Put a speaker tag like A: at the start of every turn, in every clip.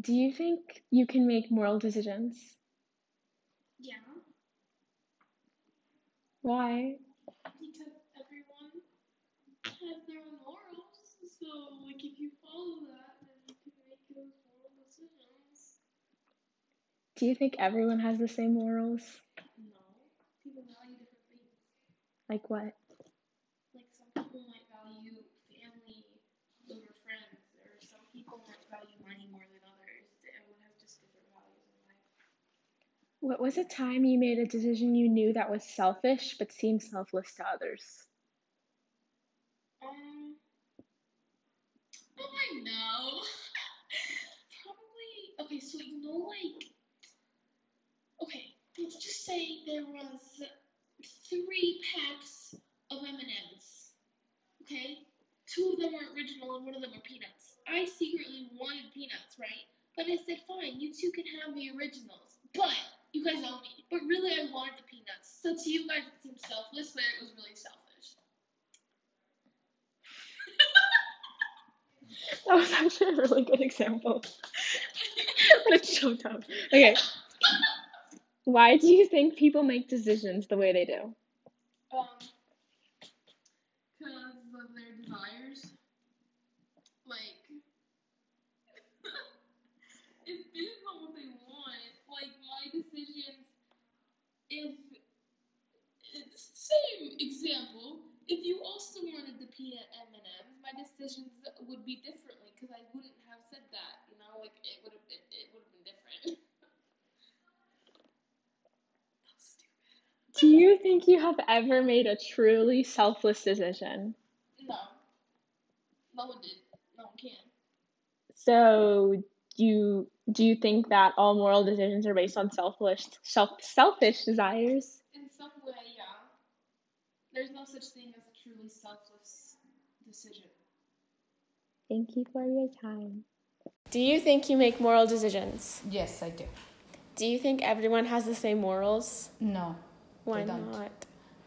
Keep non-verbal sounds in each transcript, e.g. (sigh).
A: Do you think you can make moral decisions?
B: Yeah,
A: Why?
B: because everyone has their own morals. So, like, if you follow that, then you can make those moral decisions.
A: Do you think everyone has the same morals?
B: No, people value different things.
A: Like what?
B: Like, some people might value family over friends, or some people might value money more than others. Everyone has just different values in life.
A: What was a time you made a decision you knew that was selfish but seemed selfless to others?
B: Um. Oh, I know. (laughs) Probably. Okay, so you know, like. Okay, let's just say there was three packs of M&Ms. Okay, two of them were original and one of them were peanuts. I secretly wanted peanuts, right? But I said, fine, you two can have the originals, but you guys owe me. But really, I wanted the peanuts. So to you guys, it seemed selfless, but it was really selfish. (laughs)
A: That was actually a really good example. (laughs) but it's so tough. Okay. (laughs) Why do you think people make decisions the way they do?
B: Um, because of their desires. Like, if this is not what they want, like my decisions, if it's same example, if you also wanted the peanut M and M's, my decisions would be differently because I wouldn't have said that. You know, like it would have it, it would have been different. (laughs)
A: Do you think you have ever made a truly selfless decision?
B: No. No one did. No one can.
A: So, you do you think that all moral decisions are based on selfish self selfish desires?
B: In some way, yeah. There's no such thing as a truly selfless decision.
A: Thank you for your time. Do you think you make moral decisions?
C: Yes, I do.
A: Do you think everyone has the same morals?
C: No,
A: Why
C: They don't.
A: not?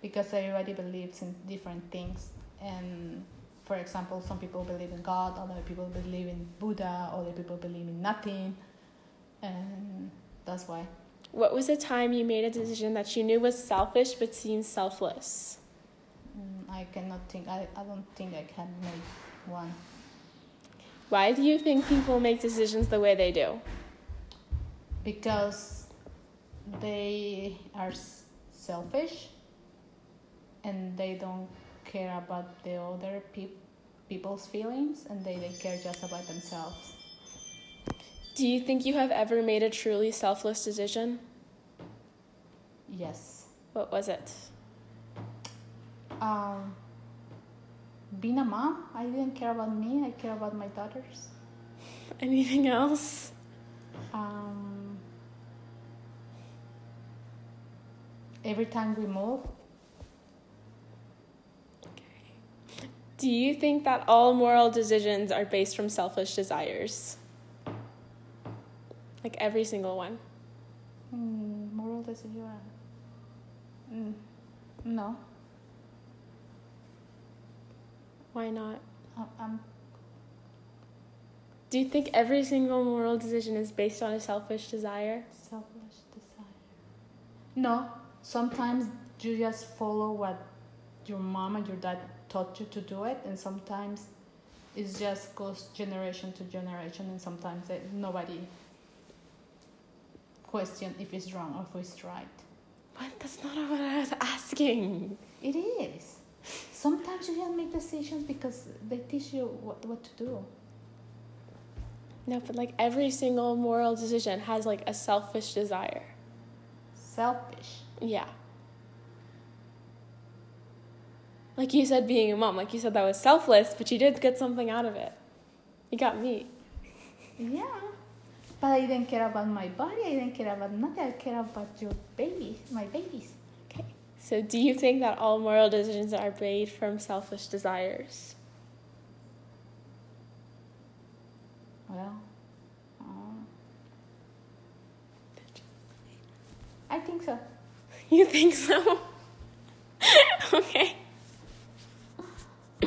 C: because everybody believes in different things. And for example, some people believe in God, other people believe in Buddha, other people believe in nothing. And that's why.
A: What was the time you made a decision that you knew was selfish but seemed selfless?
C: Mm, I cannot think, I, I don't think I can make one.
A: Why do you think people make decisions the way they do?
C: Because they are selfish and they don't care about the other peop people's feelings and they, they care just about themselves.
A: Do you think you have ever made a truly selfless decision?
C: Yes.
A: What was it?
C: Um, being a mom, I didn't care about me. I care about my daughters. (laughs)
A: Anything else?
C: Um, every time we move,
A: Do you think that all moral decisions are based from selfish desires? Like every single one.
C: mm, moral decision. Mm, no,
A: Why not?
C: I- I'm
A: Do you think every single moral decision is based on a selfish desire?
C: selfish desire. No, sometimes you just follow what your mom and your dad taught you to do it, and sometimes it just goes generation to generation, and sometimes it, nobody question if it's wrong or if it's right.
A: What? That's not what I was asking.
C: It is. Sometimes you just make decisions because they teach you what, what to do.
A: No, but like every single moral decision has like a selfish desire.
C: Selfish.
A: Yeah. Like you said, being a mom, like you said that was selfless, but you did get something out of it. You got me.
C: Yeah. But I didn't care about my body. I didn't care about nothing. I care about your babies, my babies.
A: So, do you think that all moral decisions are made from selfish desires?
C: Well, um, I think so. (laughs)
A: You think so?